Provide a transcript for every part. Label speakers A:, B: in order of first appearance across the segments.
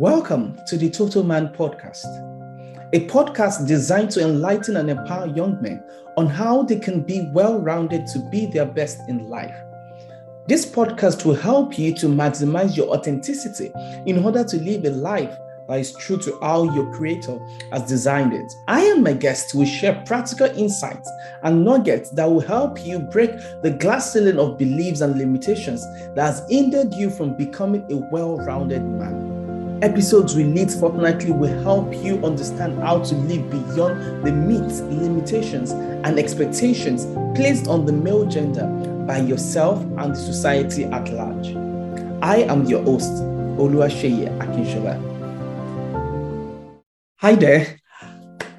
A: Welcome to the Total Man Podcast, a podcast designed to enlighten and empower young men on how they can be well rounded to be their best in life. This podcast will help you to maximize your authenticity in order to live a life that is true to how your creator has designed it. I and my guests will share practical insights and nuggets that will help you break the glass ceiling of beliefs and limitations that has hindered you from becoming a well-rounded man. Episodes we released fortnightly will help you understand how to live beyond the myths, limitations, and expectations placed on the male gender by yourself and the society at large. I am your host, Oluwasheye Akinshola. Hi there.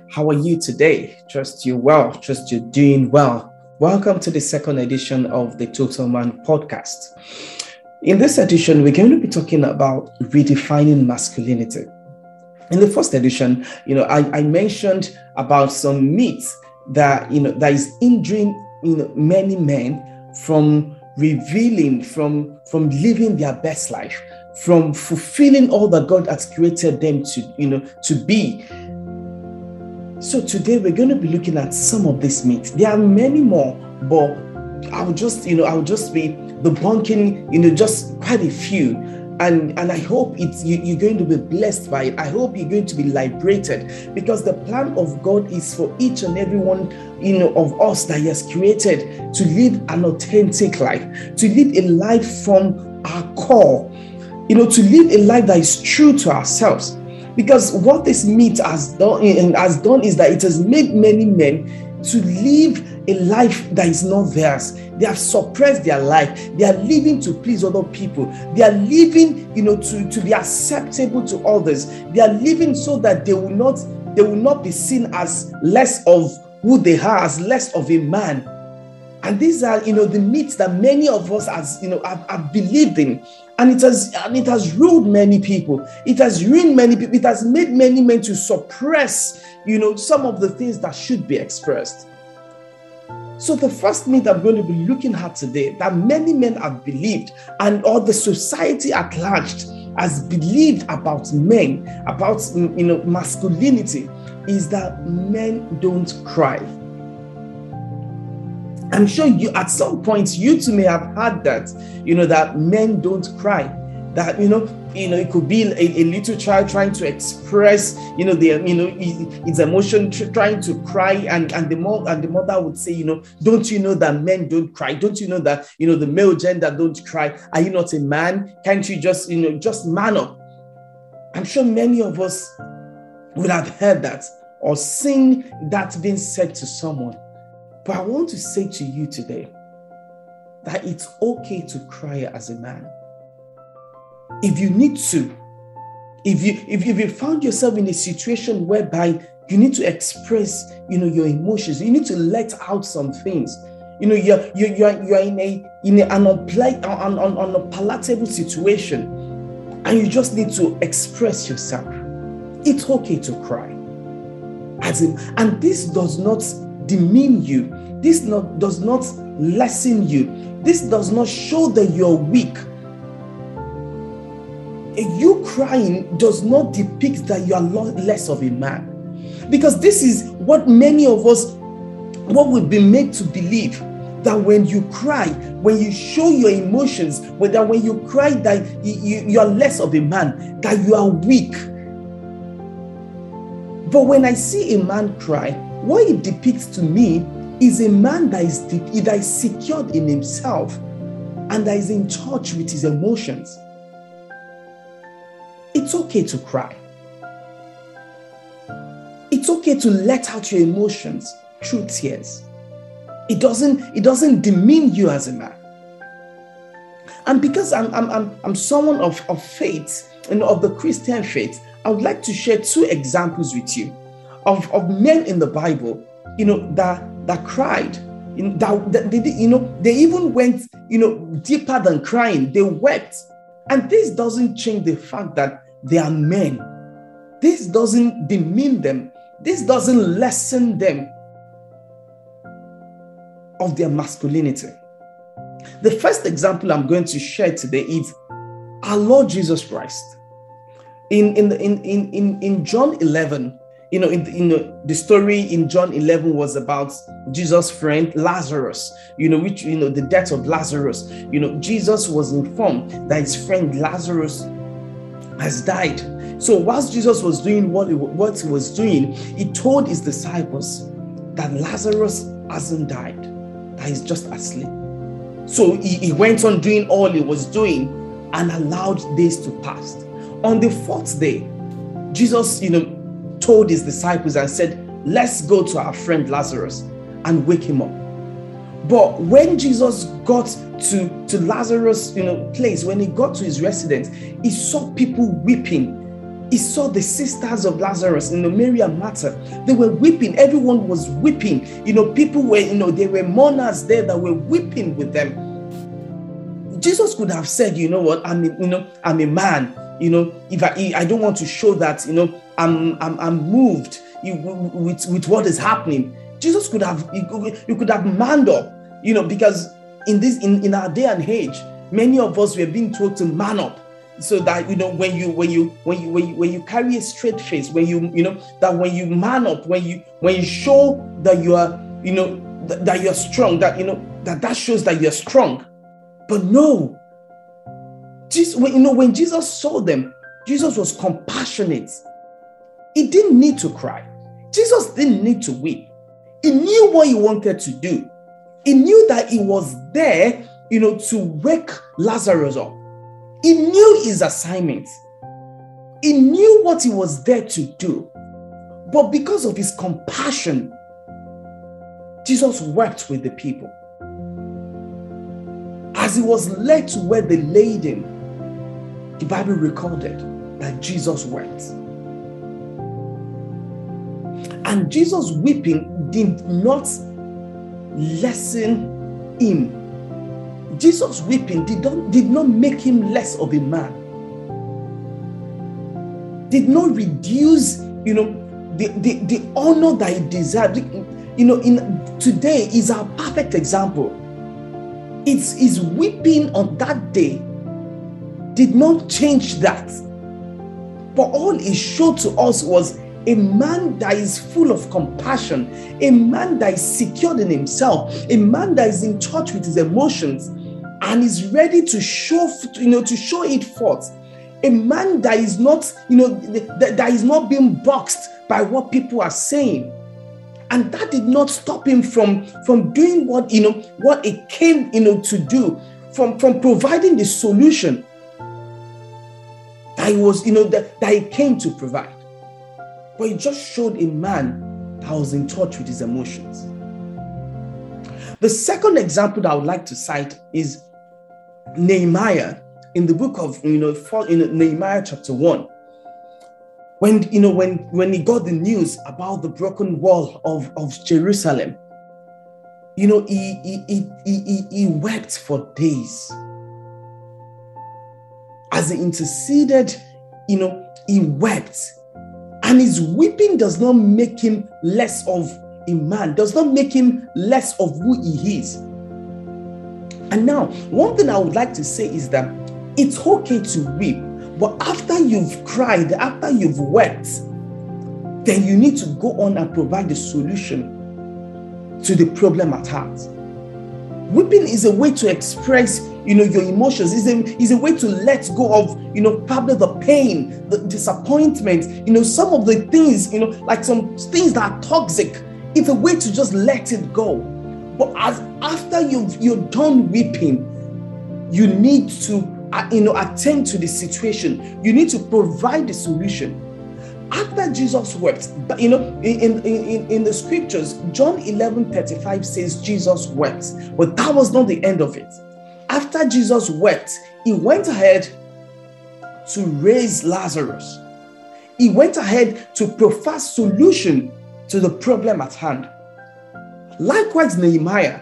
A: How are you today? Trust you well. Trust you're doing well. Welcome to the second edition of the Total Man podcast. In this edition, we're going to be talking about redefining masculinity. In the first edition, you know, I, I mentioned about some myths that you know that is hindering you know many men from revealing, from from living their best life from fulfilling all that God has created them to, you know, to be. So today we're going to be looking at some of these myths. There are many more, but I'll just, you know, I'll just be debunking, you know, just quite a few. And, and I hope it's you, you're going to be blessed by it. I hope you're going to be liberated because the plan of God is for each and every one, you know, of us that He has created to live an authentic life, to live a life from our core, you know, to live a life that is true to ourselves. Because what this meat has done, and has done is that it has made many men to live a life that is not theirs. They have suppressed their life. They are living to please other people. They are living, you know, to, to be acceptable to others. They are living so that they will not they will not be seen as less of who they are, as less of a man. And these are, you know, the myths that many of us as you know have, have believed in and it has and it has ruled many people it has ruined many people it has made many men to suppress you know some of the things that should be expressed so the first myth i'm going to be looking at today that many men have believed and all the society at large has believed about men about you know masculinity is that men don't cry I'm sure you at some point you too may have heard that, you know, that men don't cry. That you know, you know, it could be a, a little child trying to express, you know, the you know its emotion, trying to cry, and and the mom and the mother would say, you know, don't you know that men don't cry? Don't you know that you know the male gender don't cry? Are you not a man? Can't you just you know just man up? I'm sure many of us would have heard that or seen that being said to someone. But I want to say to you today that it's okay to cry as a man. If you need to, if you if, you found yourself in a situation whereby you need to express, you know, your emotions, you need to let out some things. You know, you're you're you're, you're in a in a, an unpla- on, on, on a palatable situation, and you just need to express yourself. It's okay to cry. As in, and this does not demean you. This not, does not lessen you. This does not show that you're weak. You crying does not depict that you are less of a man. Because this is what many of us, what we've been made to believe that when you cry, when you show your emotions, that when you cry, that you are less of a man, that you are weak. But when I see a man cry, what it depicts to me is a man that is, that is secured in himself and that is in touch with his emotions. It's okay to cry. It's okay to let out your emotions through tears. It doesn't, it doesn't demean you as a man. And because I'm, I'm, I'm, I'm someone of, of faith and of the Christian faith, I would like to share two examples with you of, of men in the Bible, you know, that that cried. Know, that, that they, you know, they even went, you know, deeper than crying. They wept. And this doesn't change the fact that they are men. This doesn't demean them. This doesn't lessen them of their masculinity. The first example I'm going to share today is our Lord Jesus Christ. in in in, in in John 11, you know, in, the story in John 11 was about Jesus' friend Lazarus, you know, which you know the death of Lazarus. You know, Jesus was informed that his friend Lazarus has died. So whilst Jesus was doing what he, what he was doing, he told his disciples that Lazarus hasn't died, that he's just asleep. So he, he went on doing all he was doing and allowed days to pass. On the fourth day, Jesus, you know, told his disciples and said, Let's go to our friend Lazarus and wake him up. But when Jesus got to, to Lazarus' you know, place, when he got to his residence, he saw people weeping. He saw the sisters of Lazarus, you know, Mary and Martha. They were weeping. Everyone was weeping. You know, people were, you know, there were mourners there that were weeping with them. Jesus could have said, you know what, I'm, a, you know, I'm a man. You know, if I, I don't want to show that, you know, I'm, I'm, I'm moved with, with what is happening. Jesus could have, you could have manned up, you know, because in this, in, in our day and age, many of us were being told to man up. So that you know when you when you when you when you, when you carry a straight face when you you know that when you man up when you when you show that you are you know th- that you're strong that you know that that shows that you're strong. But no. Jesus, when, you know when jesus saw them jesus was compassionate. He didn't need to cry. Jesus didn't need to weep he knew what he wanted to do. He knew that he was there, you know, to wake Lazarus up. He knew his assignment. He knew what he was there to do. But because of his compassion, Jesus wept with the people. As he was led to where they laid him, the Bible recorded that Jesus wept. And Jesus weeping did not lessen him. Jesus weeping did not, did not make him less of a man. Did not reduce, you know, the, the, the honor that he deserved. You know, in today is our perfect example. It's his weeping on that day did not change that. But all he showed to us was a man that is full of compassion, a man that is secured in himself, a man that is in touch with his emotions and is ready to show, you know, to show it forth. A man that is not, you know, that, that is not being boxed by what people are saying. And that did not stop him from, from doing what, you know, what it came, you know, to do, from, from providing the solution that he was, you know, that, that he came to provide but he just showed a man that was in touch with his emotions. The second example that I would like to cite is Nehemiah in the book of you know in Nehemiah chapter 1 when you know when when he got the news about the broken wall of, of Jerusalem you know he he, he he he wept for days. As he interceded you know he wept and his weeping does not make him less of a man, does not make him less of who he is. And now, one thing I would like to say is that it's okay to weep, but after you've cried, after you've wept, then you need to go on and provide the solution to the problem at heart. Weeping is a way to express you know your emotions is a, is a way to let go of you know probably the pain the disappointment you know some of the things you know like some things that are toxic. It's a way to just let it go. But as after you've you're done weeping you need to uh, you know attend to the situation. You need to provide the solution. After Jesus wept, but you know, in, in, in the scriptures, John 11 35 says Jesus wept, but that was not the end of it after Jesus wept, he went ahead to raise Lazarus. He went ahead to provide solution to the problem at hand. Likewise, Nehemiah,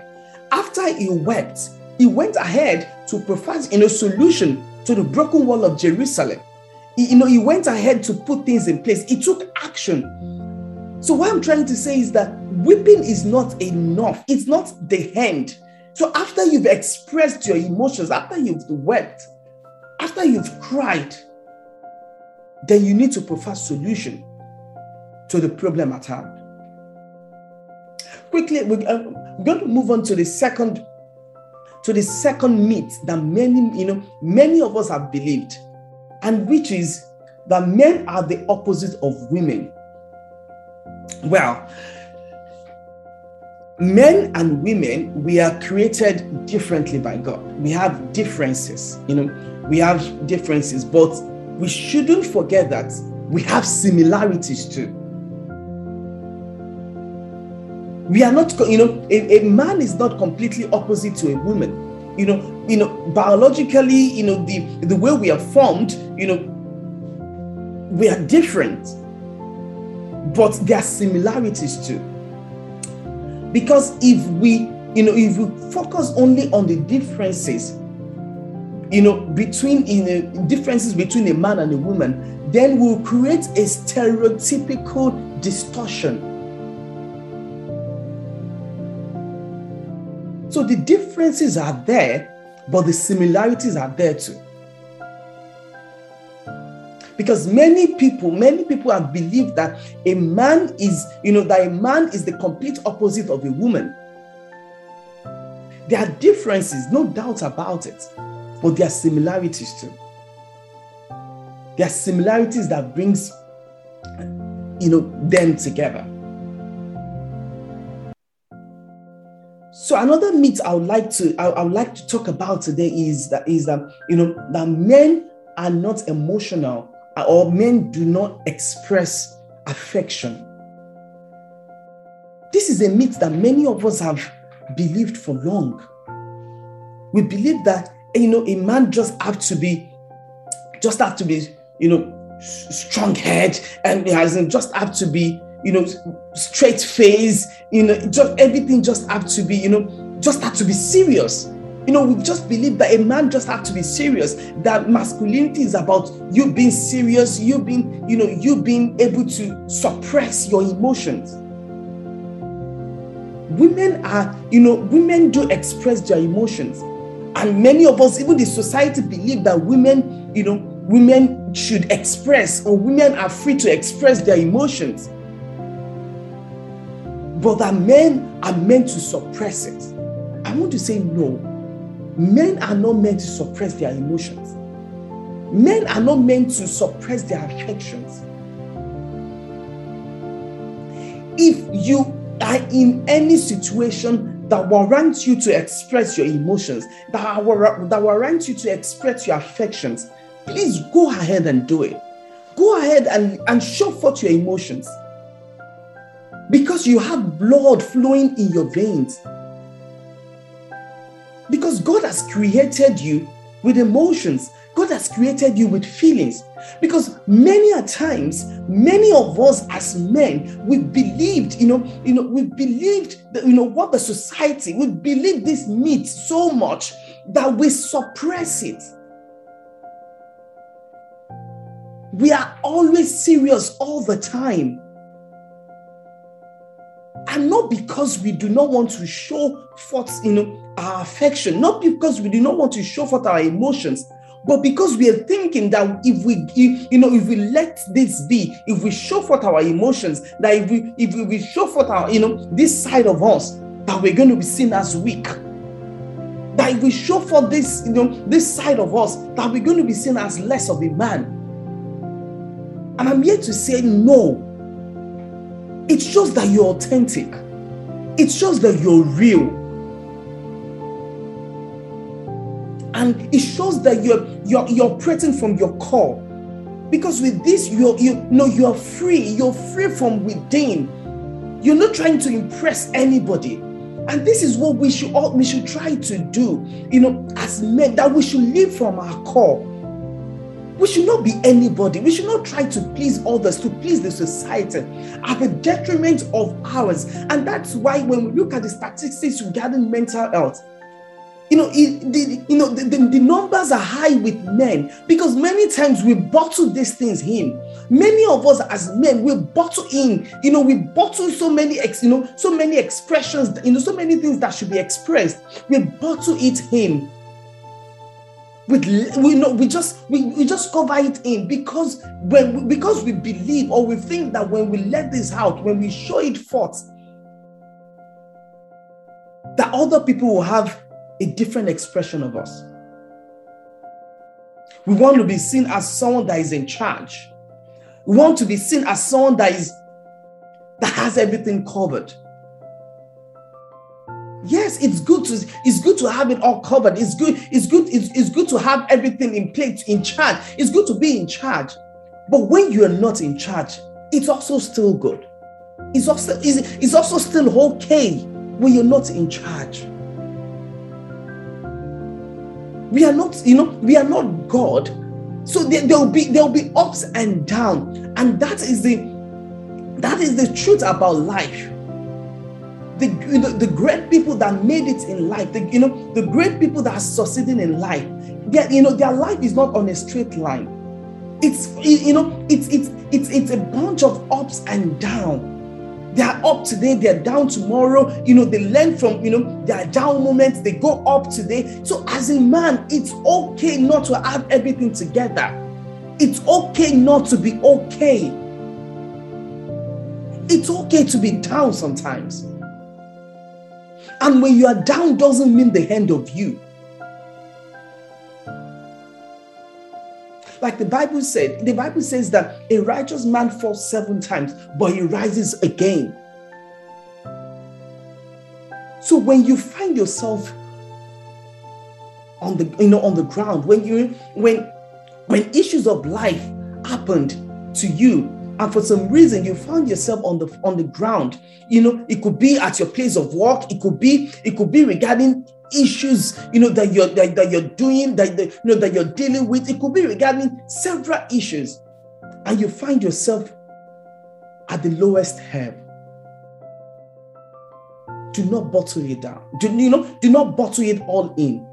A: after he wept, he went ahead to provide you know, solution to the broken wall of Jerusalem. He, you know, he went ahead to put things in place. He took action. So what I'm trying to say is that weeping is not enough. It's not the end. So after you've expressed your emotions, after you've wept, after you've cried, then you need to provide solution to the problem at hand. Quickly, uh, we're going to move on to the second to the second myth that many, you know, many of us have believed, and which is that men are the opposite of women. Well, men and women, we are created differently by God. We have differences, you know, we have differences, but we shouldn't forget that we have similarities too. We are not, you know, a, a man is not completely opposite to a woman you know you know biologically you know the the way we are formed you know we are different but there are similarities too because if we you know if we focus only on the differences you know between know differences between a man and a woman then we'll create a stereotypical distortion. So the differences are there but the similarities are there too because many people many people have believed that a man is you know that a man is the complete opposite of a woman. There are differences no doubt about it but there are similarities too. There are similarities that brings you know them together. So another myth i would like to I, would like to talk about today is that is that you know that men are not emotional Uh, or men do not express affection. This is a myth that many of us have believed for long. We believe that you know a man just have to be just have to be you know strong head and he hasn't just have to be you know straight face you know just everything just have to be you know just have to be serious you know, we just believe that a man just has to be serious, that masculinity is about you being serious, you being, you know, you being able to suppress your emotions. Women are, you know, women do express their emotions. And many of us, even the society, believe that women, you know, women should express or women are free to express their emotions. But that men are meant to suppress it. I want to say no Men are not meant to suppress their emotions. Men are not meant to suppress their affections. If you are in any situation that warrants you to express your emotions, that, that warrants you to express your affections, please go ahead and do it. Go ahead and, and show forth your emotions. Because you have blood flowing in your veins. Because God has created you with emotions. God has created you with feelings. Because many a times, many of us as men, we believed, you know, you know, we believed that, you know, what the society, we believe this myth so much that we suppress it. We are always serious all the time. And not because we do not want to show forth, you know, our affection, not because we do not want to show forth our emotions, but because we are thinking that if we if, you know if we let this be if we show forth our emotions that if we if we, we show forth our you know this side of us that we're going to be seen as weak. That if we show forth this you know this side of us that we're going to be seen as less of a man. And i'm here to say no it shows that you're authentic. It shows that you're real. And it shows that you're you're, you're operating from your core. Because with this you're you know you're free. You're free from within. You're not trying to impress anybody. And this is what we should all we should try to do you know as men that we should live from our core we should not be anybody. We should not try to please others, to please the society at the detriment of ours. And that's why when we look at the statistics regarding mental health, you know, it, the, you know the, the, the, numbers are high with men because many times we bottle these things in. Many of us as men, we bottle in, you know, we bottle so many, ex, you know, so many expressions, you know, so many things that should be expressed. We bottle it in. We, we know we just we, we just cover it in because when because we believe or we think that when we let this out when we show it forth that other people will have a different expression of us. We want to be seen as someone that is in charge. We want to be seen as someone that is that has everything covered Yes, it's good to it's good to have it all covered. It's good, it's good, it's, it's good to have everything in place, in charge. It's good to be in charge. But when you are not in charge, it's also still good. It's also it's, it's also still okay when you're not in charge. We are not, you know, we are not God. So there, will be there will be ups and downs, and that is the that is the truth about life the, you know, the great people that made it in life, the, you know, the great people that are succeeding in life, their, you know, their life is not on a straight line. It's you know, it's it's it's it's a bunch of ups and downs. They are up today, they're down tomorrow. You know, they learn from you know their down moments, they go up today. So, as a man, it's okay not to have everything together. It's okay not to be okay. It's okay to be down sometimes. And when you are down, doesn't mean the end of you. Like the Bible said, the Bible says that a righteous man falls seven times, but he rises again. So when you find yourself on the you know on the ground, when you when when issues of life happened to you, and for some reason you found yourself on the on the ground. You know it could be at your place of work. It could be it could be regarding issues you know that you're that, that you're doing that, that you know that you're dealing with. It could be regarding several issues. And you find yourself at the lowest ebb do not bottle it down. Do you know do not bottle it all in.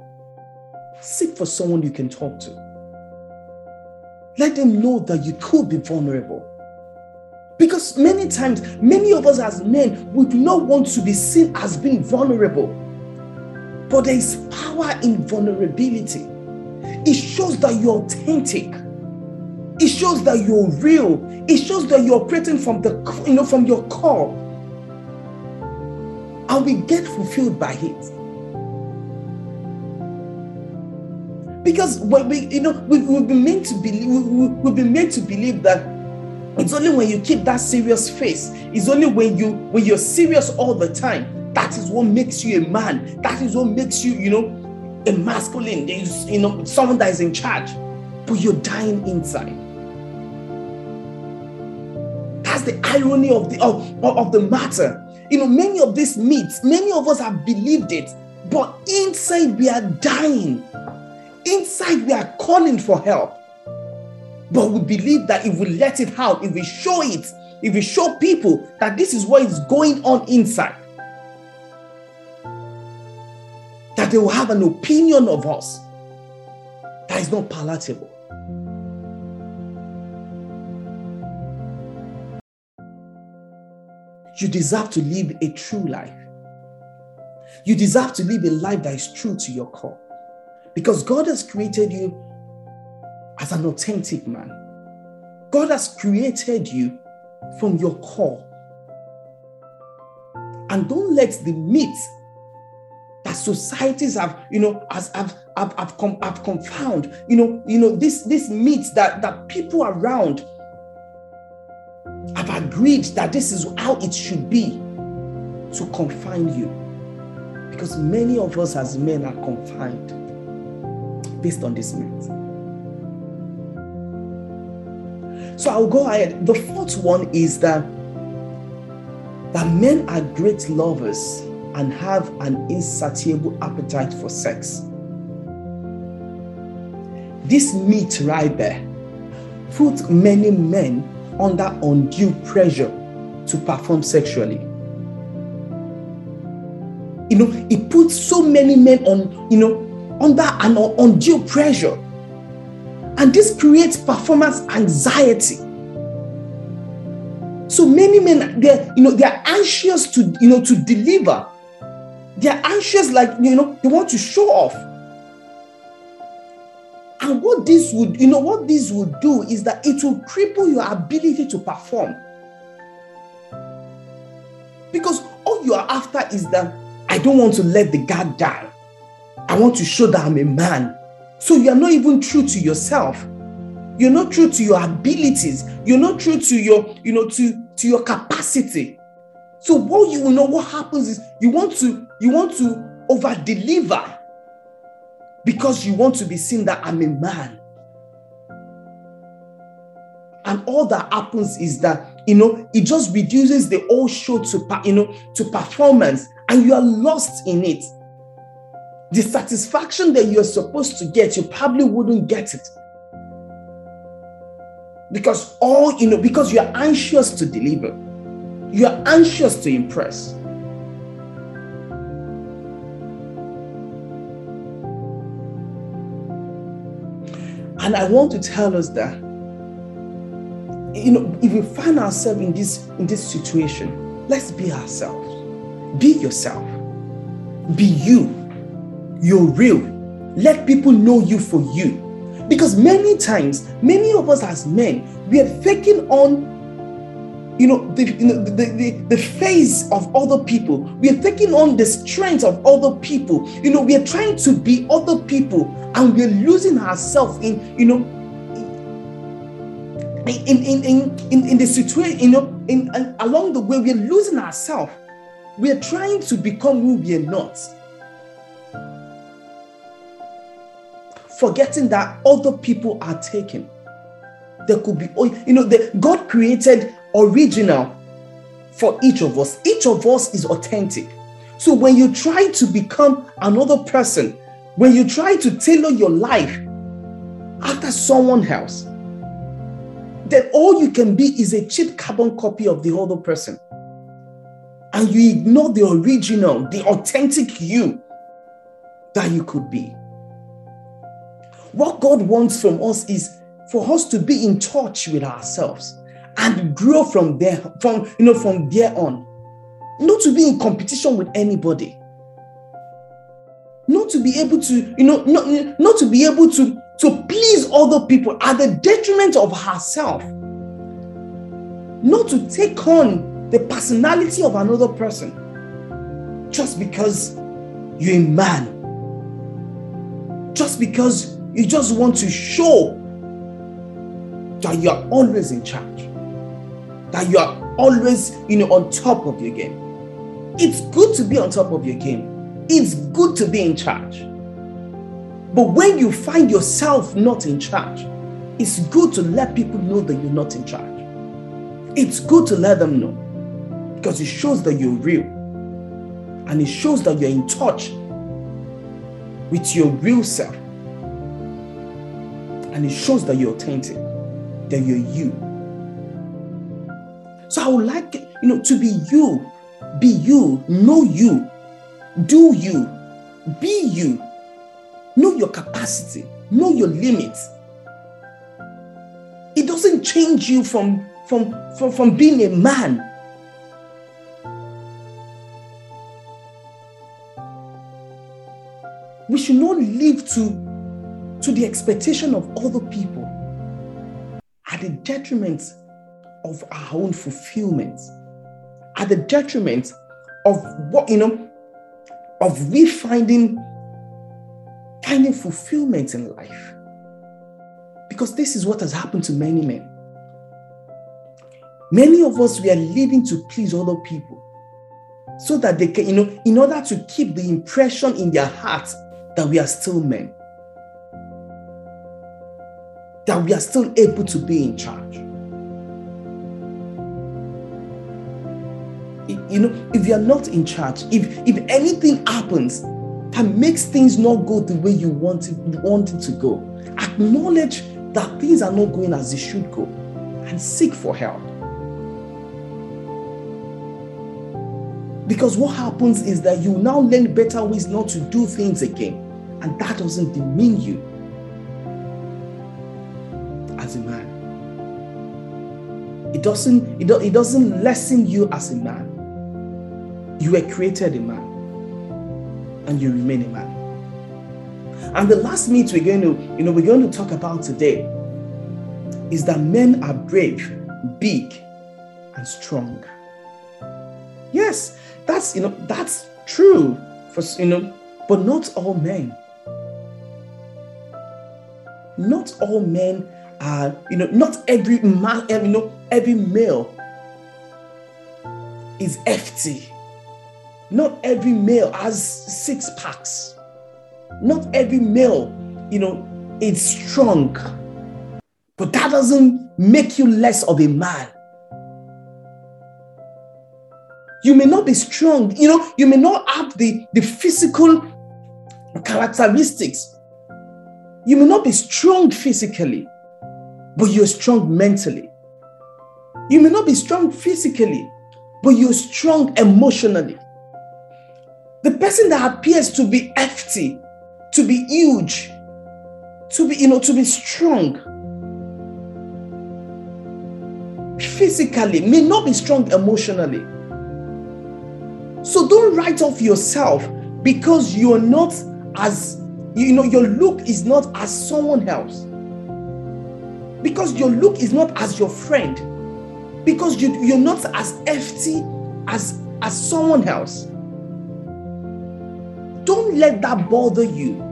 A: Seek for someone you can talk to. Let them know that you could be vulnerable because many times, many of us as men would not want to be seen as being vulnerable. But there is power in vulnerability. It shows that you're authentic. It shows that you're real. It shows that you're operating from the you know from your core. And we get fulfilled by it. Because when we, you know, we, we've been made to believe, we, we've been made to believe that it's only when you keep that serious face. It's only when you when you're serious all the time. That is what makes you a man. That is what makes you, you know, a masculine. You know, someone that is in charge. But you're dying inside. That's the irony of the of, of the matter. You know, many of these myths, many of us have believed it, but inside we are dying. Inside we are calling for help. But we believe that if we let it out, if we show it, if we show people that this is what is going on inside, that they will have an opinion of us that is not palatable. You deserve to live a true life. You deserve to live a life that is true to your core. Because God has created you as an authentic man. God has created you from your core. And don't let the myths that societies have, you know, as have have, have, com, have confound, you know, you know, this this myths that that people around have agreed that this is how it should be to confine you. Because many of us as men are confined based on this myth. So I'll go ahead. The fourth one is that that men are great lovers and have an insatiable appetite for sex. This meat right there put many men under undue pressure to perform sexually. You know, it puts so many men on, you know, under an undue pressure and this creates performance anxiety. So many men, they're, you know, they're anxious to, you know, to deliver. They're anxious, like, you know, they want to show off. And what this would, you know, what this would do is that it will cripple your ability to perform. Because all you are after is that I don't want to let the guard down. I want to show that I'm a man. So you are not even true to yourself. You're not true to your abilities. You're not true to your, you know, to, to your capacity. So what you will know what happens is you want to you want to over deliver because you want to be seen that I'm a man. And all that happens is that you know it just reduces the whole show to you know to performance, and you are lost in it. The satisfaction that you're supposed to get, you probably wouldn't get it. Because all you know because you are anxious to deliver. You are anxious to impress. And i want to tell us that you know if we find ourselves in this in this situation let's be ourselves. Be yourself. Be you you're real let people know you for you because many times, many of us as men, we are faking on you know, the, you know, the, the, the face of other people. We are taking on the strength of other people. You know, we are trying to be other people and we are losing ourselves in, you know, in, in, in, in, in the situation, you know, in, in, along the way, we are losing ourselves. We are trying to become who we are not. Forgetting that other people are taken. There could be, oh, you know, the, God created original for each of us. Each of us is authentic. So when you try to become another person, when you try to tailor your life after someone else, then all you can be is a cheap carbon copy of the other person. And you ignore the original, the authentic you that you could be. What God wants from us is for us to be in touch with ourselves and grow from there, from you know, from there on. Not to be in competition with anybody. Not to be able to, you know, not, not to be able to, to please other people at the detriment of herself. Not to take on the personality of another person just because you're a man. Just because you just want to show that you are always in charge, that you are always, you know, on top of your game. It's good to be on top of your game. It's good to be in charge. But when you find yourself not in charge, it's good to let people know that you're not in charge. It's good to let them know because it shows that you're real and it shows that you're in touch with your real self and it shows that you're authentic, that you're you. So I would like, you know, to be you, be you, know you, do you, be you, know your capacity, know your limits. It doesn't change you from, from, from, from being a man. We should not live to to the expectation of other people at the detriment of our own fulfillment, at the detriment of what, you know, of we finding, finding fulfillment in life. Because this is what has happened to many men. Many of us, we are living to please other people so that they can, you know, in order to keep the impression in their hearts that we are still men that we are still able to be in charge. You know, if you are not in charge, if if anything happens that makes things not go the way you want it, you want it to go, acknowledge that things are not going as they should go and seek for help. Because what happens is that you now learn better ways not to do things again, and that doesn't demean you as a man. It doesn't, it, do, it doesn't lessen you as a man. You were created a man and you remain a man. And the last myth we're going to, you know, we're going to talk about today is that men are brave, big, and strong. Yes, that's you know that's true for you know, but not all men. Not all men are, you know, not every man, you eh, know, every male is FT. Not every male has six packs. Not every male, you know, is strong. But that doesn't make you less of a man. You may not be strong, you know, you may not have the, the physical characteristics. You may not be strong physically, but you're strong mentally. You may not be strong physically, but you're strong emotionally. The person that appears to be hefty, to be huge, to be, you know, to be strong physically may not be strong emotionally. So don't write off yourself because you're not as, you know, your look is not as someone else. Because your look is not as your friend. Because you, you're not as hefty as, as someone else. Don't let that bother you.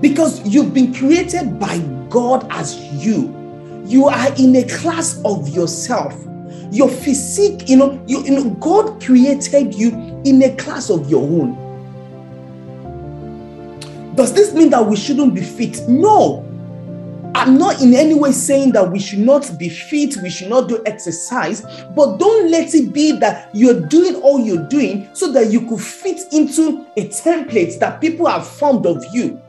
A: Because you've been created by God as you. You are in a class of yourself your physique, you know, you, you know, God created you in a class of your own. Does this mean that we shouldn't be fit? No. I'm not in any way saying that we should not be fit, we should not do exercise, but don't let it be that you're doing all you're doing so that you could fit into a template that people have formed of you.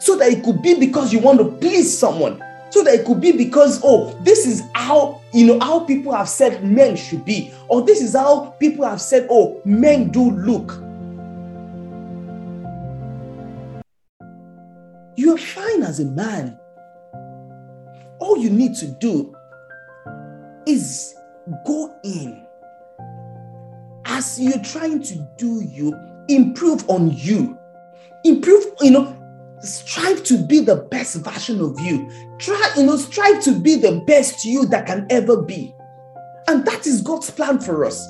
A: So that it could be because you want to please someone. So that it could be because oh this is how you know how people have said men should be. Or this is how people have said oh men do look you are fine as a man all you need to do is go in as you're trying to do you improve on you improve you know strive to be the best version of you. Try, you know, strive to be the best you that can ever be. And that is God's plan for us.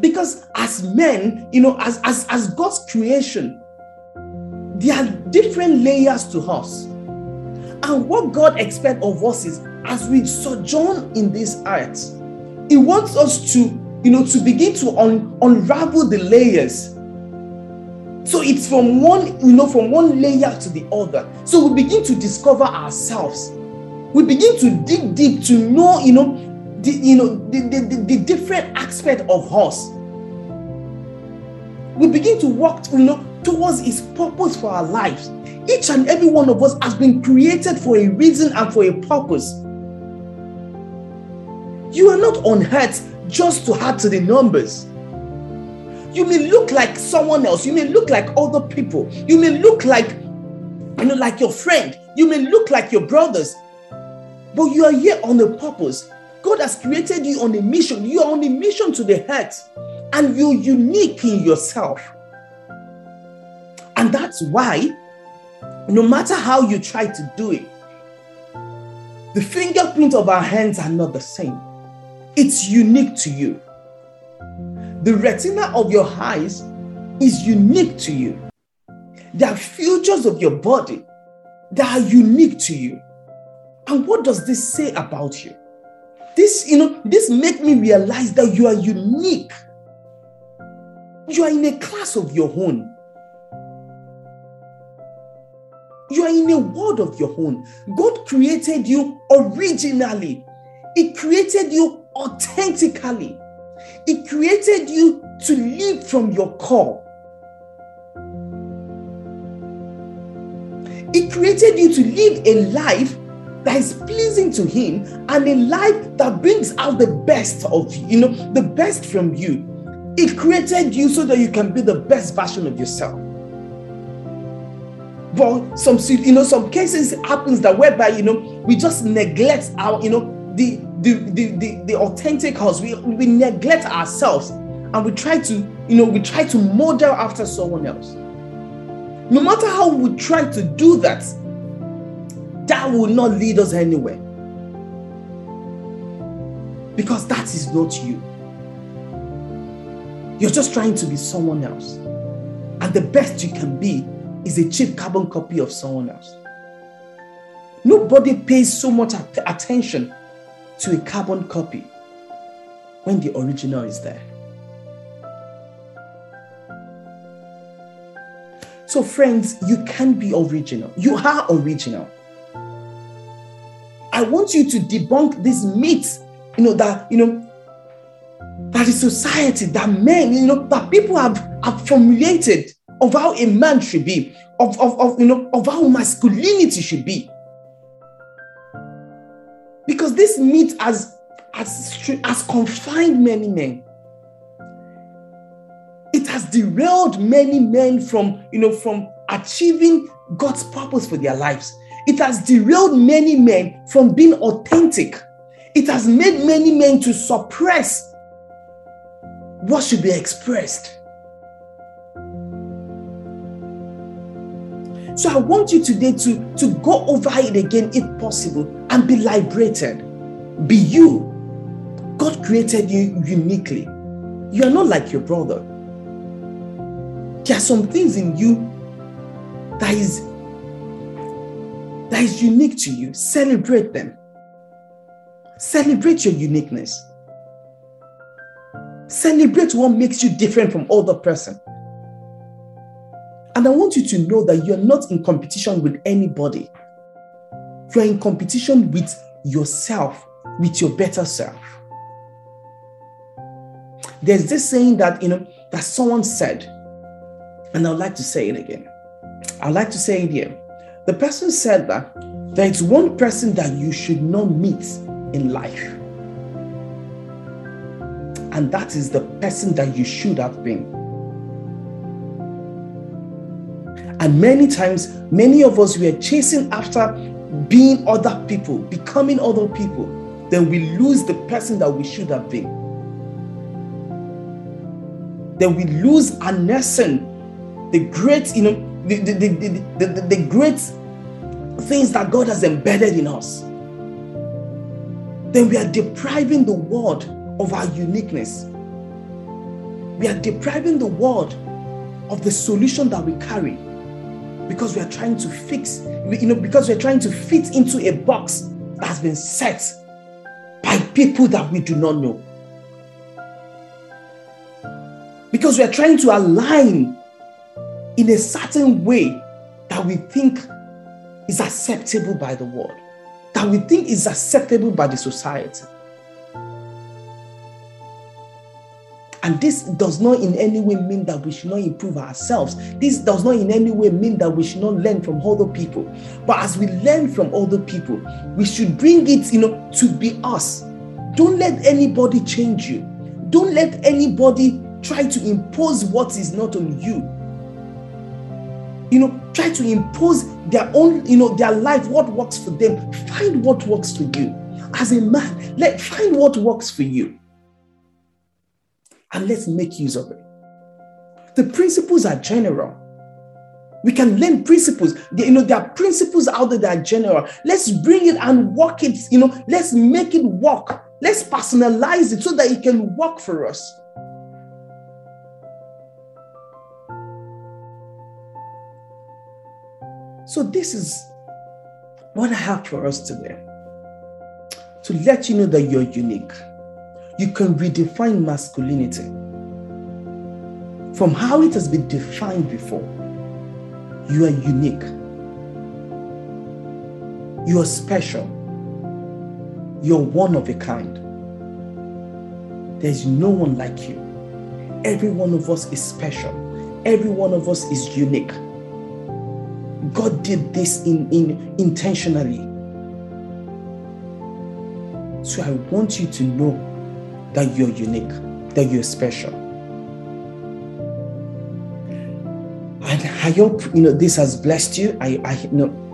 A: Because as men, you know, as, as, as God's creation, there are different layers to us. And what God expects of us is as we sojourn in this earth, He wants us to, you know, to begin to un- unravel the layers so it's from one, you know, from one layer to the other. So we begin to discover ourselves. We begin to dig deep to know, you know, the, you know, the, the, the, the different aspect of us. We begin to walk, you know, towards His purpose for our lives. Each and every one of us has been created for a reason and for a purpose. You are not on earth just to add to the numbers. You may look like someone else. You may look like other people. You may look like, you know, like your friend. You may look like your brothers. But you are here on a purpose. God has created you on a mission. You are on a mission to the heart. And you're unique in yourself. And that's why, no matter how you try to do it, the fingerprint of our hands are not the same. It's unique to you. The retina of your eyes is unique to you. There are features of your body that are unique to you. And what does this say about you? This, you know, this make me realize that you are unique. You are in a class of your own. Are in a world of your own. God created you originally. He created you authentically. He created you to live from your core. He created you to live a life that is pleasing to him and a life that brings out the best of you, you know, the best from you. He created you so that you can be the best version of yourself. But some you know some cases happens that whereby you know we just neglect our you know the the, the, the, the authentic us. We, we neglect ourselves and we try to you know, we try to model after someone else. No matter how we try to do that, that will not lead us anywhere. Because that is not you. You're just trying to be someone else. And the best you can be is a cheap carbon copy of someone else. Nobody pays so much attention to a carbon copy when the original is there. So, friends, you can be original. You are original. I want you to debunk this myth, you know, that, you know, that the society, that men, you know, that people have, have formulated of how a man should be, of, of, of, you know, of how masculinity should be. Because this myth has, has, has confined many men. It has derailed many men from, you know, from achieving God's purpose for their lives. It has derailed many men from being authentic. It has made many men to suppress what should be expressed. So I want you today to, to go over it again if possible and be liberated. Be you. God created you uniquely. You are not like your brother. There are some things in you that is that is unique to you. Celebrate them. Celebrate your uniqueness. Celebrate what makes you different from other person. And I want you to know that you're not in competition with anybody. You're in competition with yourself, with your better self. There's this saying that you know that someone said, and I'd like to say it again. I'd like to say it here. The person said that there is one person that you should not meet in life. And that is the person that you should have been. And many times, many of us, we are chasing after being other people, becoming other people. Then we lose the person that we should have been. Then we lose an essence, the great, you know, the, the, the, the, the, the great things that God has embedded in us. Then we are depriving the world of our uniqueness. We are depriving the world of the solution that we carry because we are trying to fix, you know, because we're trying to fit into a box that has been set by people that we do not know. Because we are trying to align in a certain way that we think is acceptable by the world, that we think is acceptable by the society. And this does not in any way mean that we should not improve ourselves. This does not in any way mean that we should not learn from other people. But as we learn from other people, we should bring it, you know, to be us. Don't let anybody change you. Don't let anybody try to impose what is not on you. You know, try to impose their own, you know, their life, what works for them. Find what works for you. As a man, let find what works for you and let's make use of it. The principles are general. We can learn principles. You know, there are principles out there that are general. Let's bring it and work it. You know, let's make it work. Let's personalize it so that it can work for us. So, this is what I have for us today to let you know that you're unique you can redefine masculinity from how it has been defined before. You are unique. You are special. You're one of a kind. There's no one like you. Every one of us is special. Every one of us is unique. God did this in, in intentionally. So I want you to know that you're unique, that you're special. And I hope you know this has blessed you. I, I you know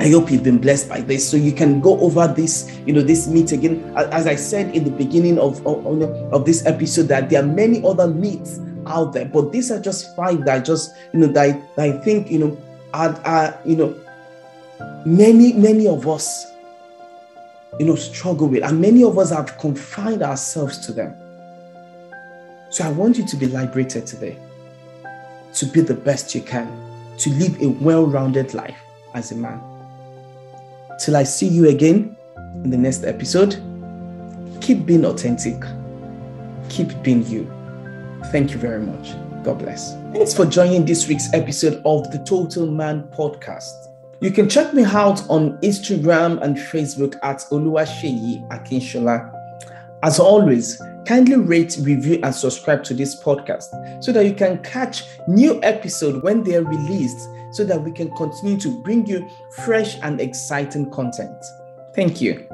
A: I hope you've been blessed by this. So you can go over this, you know, this meet again. As I said in the beginning of, of, of this episode, that there are many other meets out there, but these are just five that I just, you know, that, that I think, you know, are, are, you know, many, many of us, you know, struggle with, and many of us have confined ourselves to them. So I want you to be liberated today, to be the best you can, to live a well rounded life as a man. Till I see you again in the next episode, keep being authentic, keep being you. Thank you very much. God bless. Thanks for joining this week's episode of the Total Man podcast. You can check me out on Instagram and Facebook at Oluwaseyi Akinshola. As always, kindly rate, review, and subscribe to this podcast so that you can catch new episodes when they are released so that we can continue to bring you fresh and exciting content. Thank you.